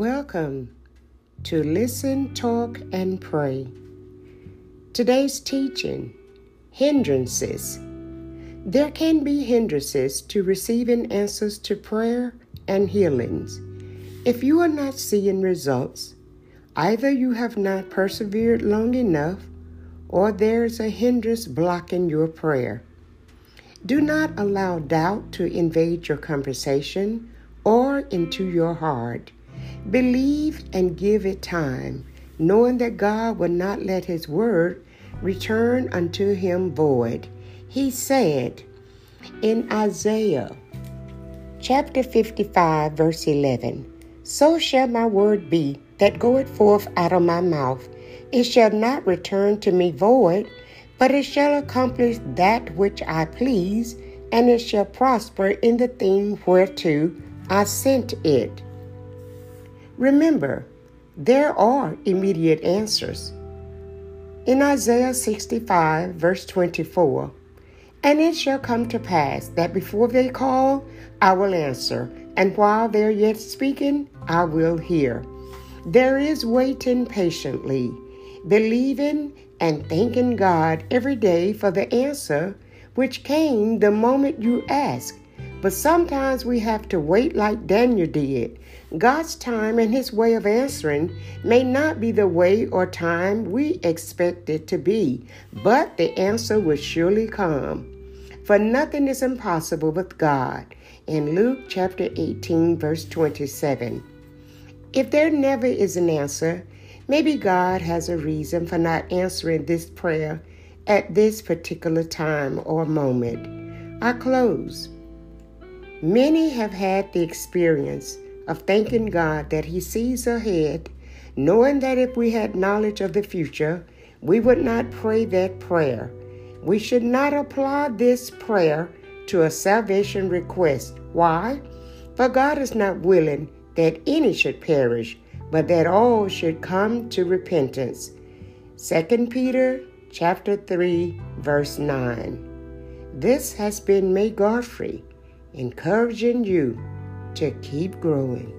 Welcome to Listen, Talk, and Pray. Today's teaching Hindrances. There can be hindrances to receiving answers to prayer and healings. If you are not seeing results, either you have not persevered long enough or there's a hindrance blocking your prayer. Do not allow doubt to invade your conversation or into your heart. Believe and give it time, knowing that God will not let his word return unto him void. He said in Isaiah chapter 55, verse 11 So shall my word be that goeth forth out of my mouth. It shall not return to me void, but it shall accomplish that which I please, and it shall prosper in the thing whereto I sent it. Remember, there are immediate answers. In Isaiah 65, verse 24, and it shall come to pass that before they call, I will answer, and while they're yet speaking, I will hear. There is waiting patiently, believing and thanking God every day for the answer which came the moment you ask. But sometimes we have to wait like Daniel did God's time and His way of answering may not be the way or time we expect it to be, but the answer will surely come. For nothing is impossible with God. In Luke chapter 18, verse 27. If there never is an answer, maybe God has a reason for not answering this prayer at this particular time or moment. I close. Many have had the experience of thanking God that He sees ahead, knowing that if we had knowledge of the future, we would not pray that prayer. We should not apply this prayer to a salvation request. Why? For God is not willing that any should perish, but that all should come to repentance. 2 Peter chapter 3 verse 9. This has been May Godfrey encouraging you to keep growing.